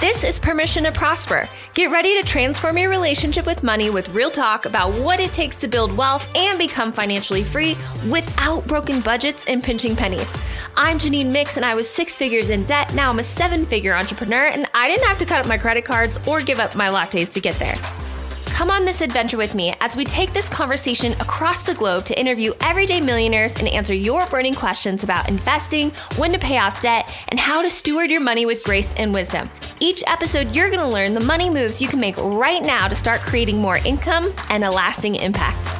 This is Permission to Prosper. Get ready to transform your relationship with money with real talk about what it takes to build wealth and become financially free without broken budgets and pinching pennies. I'm Janine Mix, and I was six figures in debt. Now I'm a seven figure entrepreneur, and I didn't have to cut up my credit cards or give up my lattes to get there. Come on this adventure with me as we take this conversation across the globe to interview everyday millionaires and answer your burning questions about investing, when to pay off debt, and how to steward your money with grace and wisdom. Each episode, you're going to learn the money moves you can make right now to start creating more income and a lasting impact.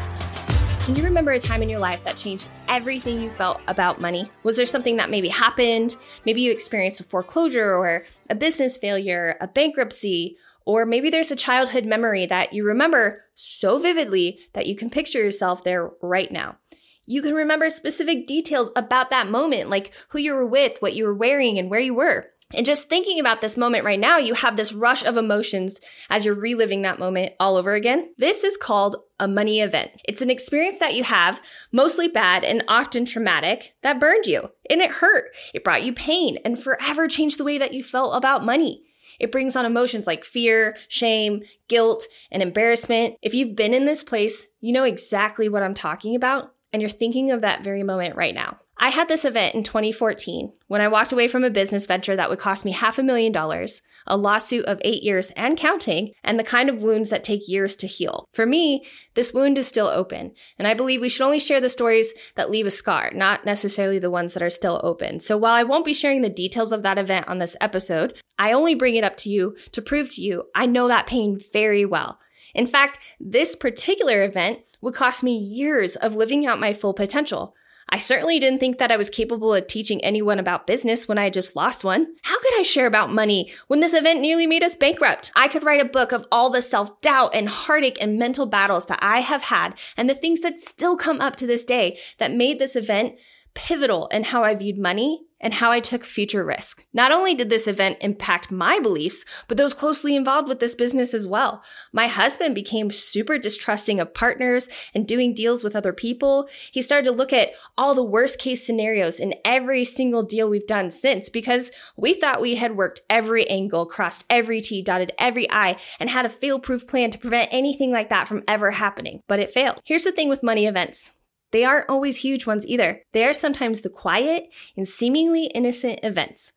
Can you remember a time in your life that changed everything you felt about money? Was there something that maybe happened? Maybe you experienced a foreclosure or a business failure, a bankruptcy, or maybe there's a childhood memory that you remember so vividly that you can picture yourself there right now. You can remember specific details about that moment, like who you were with, what you were wearing, and where you were. And just thinking about this moment right now, you have this rush of emotions as you're reliving that moment all over again. This is called a money event. It's an experience that you have, mostly bad and often traumatic, that burned you. And it hurt. It brought you pain and forever changed the way that you felt about money. It brings on emotions like fear, shame, guilt, and embarrassment. If you've been in this place, you know exactly what I'm talking about, and you're thinking of that very moment right now. I had this event in 2014 when I walked away from a business venture that would cost me half a million dollars, a lawsuit of eight years and counting, and the kind of wounds that take years to heal. For me, this wound is still open, and I believe we should only share the stories that leave a scar, not necessarily the ones that are still open. So while I won't be sharing the details of that event on this episode, I only bring it up to you to prove to you I know that pain very well. In fact, this particular event would cost me years of living out my full potential. I certainly didn't think that I was capable of teaching anyone about business when I just lost one. How could I share about money when this event nearly made us bankrupt? I could write a book of all the self doubt and heartache and mental battles that I have had and the things that still come up to this day that made this event pivotal in how I viewed money and how I took future risk. Not only did this event impact my beliefs, but those closely involved with this business as well. My husband became super distrusting of partners and doing deals with other people. He started to look at all the worst case scenarios in every single deal we've done since because we thought we had worked every angle, crossed every T, dotted every I, and had a fail proof plan to prevent anything like that from ever happening. But it failed. Here's the thing with money events. They aren't always huge ones either. They are sometimes the quiet and seemingly innocent events.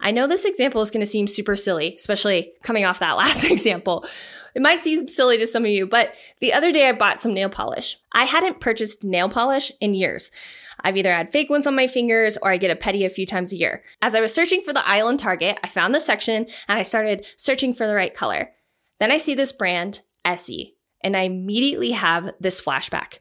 I know this example is going to seem super silly, especially coming off that last example. It might seem silly to some of you, but the other day I bought some nail polish. I hadn't purchased nail polish in years. I've either had fake ones on my fingers or I get a pedi a few times a year. As I was searching for the aisle in Target, I found the section and I started searching for the right color. Then I see this brand, Essie, and I immediately have this flashback.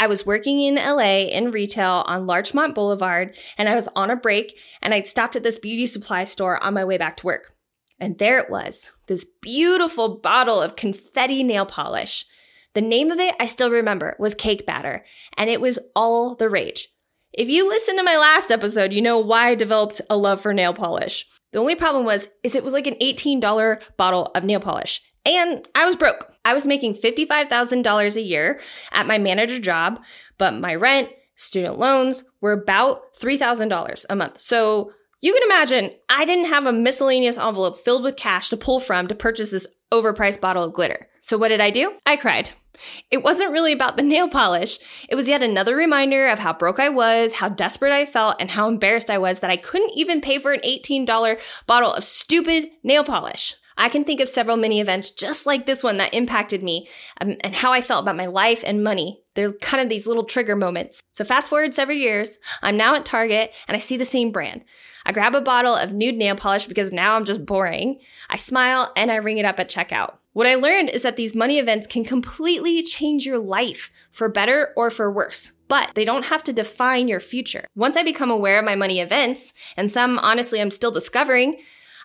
I was working in LA in retail on Larchmont Boulevard and I was on a break and I'd stopped at this beauty supply store on my way back to work. And there it was, this beautiful bottle of confetti nail polish. The name of it I still remember was Cake Batter and it was all the rage. If you listen to my last episode, you know why I developed a love for nail polish. The only problem was is it was like an $18 bottle of nail polish and I was broke. I was making $55,000 a year at my manager job, but my rent, student loans were about $3,000 a month. So you can imagine I didn't have a miscellaneous envelope filled with cash to pull from to purchase this overpriced bottle of glitter. So what did I do? I cried. It wasn't really about the nail polish. It was yet another reminder of how broke I was, how desperate I felt, and how embarrassed I was that I couldn't even pay for an $18 bottle of stupid nail polish. I can think of several mini events just like this one that impacted me um, and how I felt about my life and money. They're kind of these little trigger moments. So fast forward several years, I'm now at Target and I see the same brand. I grab a bottle of nude nail polish because now I'm just boring. I smile and I ring it up at checkout. What I learned is that these money events can completely change your life for better or for worse, but they don't have to define your future. Once I become aware of my money events, and some honestly I'm still discovering,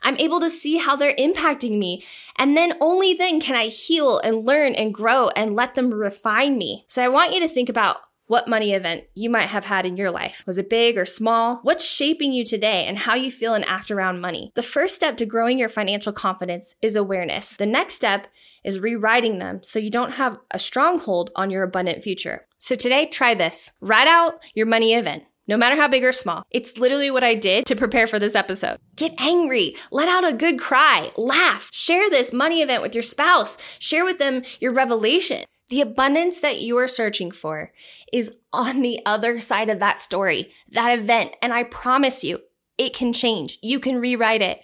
I'm able to see how they're impacting me. And then only then can I heal and learn and grow and let them refine me. So I want you to think about what money event you might have had in your life. Was it big or small? What's shaping you today and how you feel and act around money? The first step to growing your financial confidence is awareness. The next step is rewriting them so you don't have a stronghold on your abundant future. So today, try this. Write out your money event. No matter how big or small. It's literally what I did to prepare for this episode. Get angry, let out a good cry, laugh, share this money event with your spouse, share with them your revelation. The abundance that you are searching for is on the other side of that story, that event. And I promise you, it can change. You can rewrite it.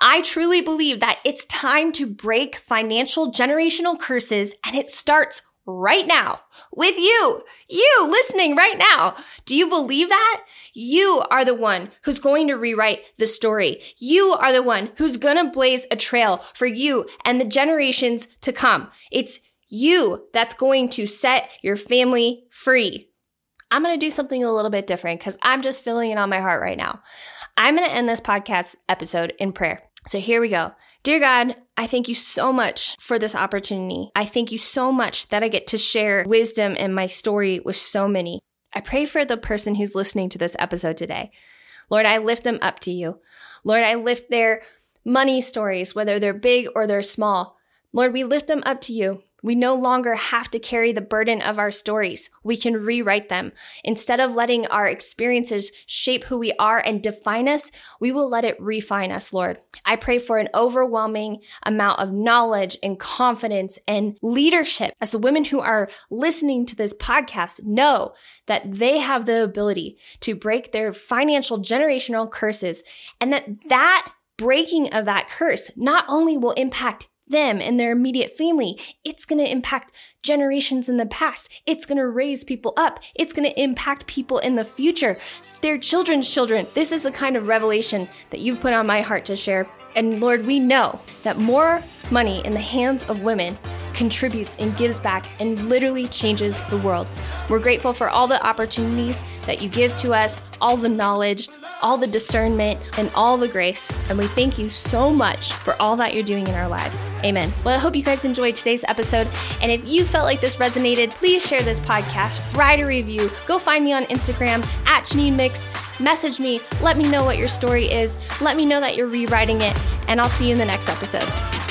I truly believe that it's time to break financial generational curses and it starts right now with you, you listening right now. Do you believe that? You are the one who's going to rewrite the story. You are the one who's going to blaze a trail for you and the generations to come. It's you that's going to set your family free. I'm going to do something a little bit different because I'm just feeling it on my heart right now. I'm going to end this podcast episode in prayer. So here we go. Dear God, I thank you so much for this opportunity. I thank you so much that I get to share wisdom and my story with so many. I pray for the person who's listening to this episode today. Lord, I lift them up to you. Lord, I lift their money stories, whether they're big or they're small. Lord, we lift them up to you. We no longer have to carry the burden of our stories. We can rewrite them. Instead of letting our experiences shape who we are and define us, we will let it refine us, Lord. I pray for an overwhelming amount of knowledge and confidence and leadership as the women who are listening to this podcast know that they have the ability to break their financial generational curses and that that breaking of that curse not only will impact them and their immediate family. It's going to impact generations in the past. It's going to raise people up. It's going to impact people in the future, their children's children. This is the kind of revelation that you've put on my heart to share. And Lord, we know that more money in the hands of women contributes and gives back and literally changes the world. We're grateful for all the opportunities that you give to us, all the knowledge, all the discernment, and all the grace. And we thank you so much for all that you're doing in our lives. Amen. Well, I hope you guys enjoyed today's episode. And if you felt like this resonated, please share this podcast, write a review, go find me on Instagram at Janine Mix. Message me, let me know what your story is, let me know that you're rewriting it, and I'll see you in the next episode.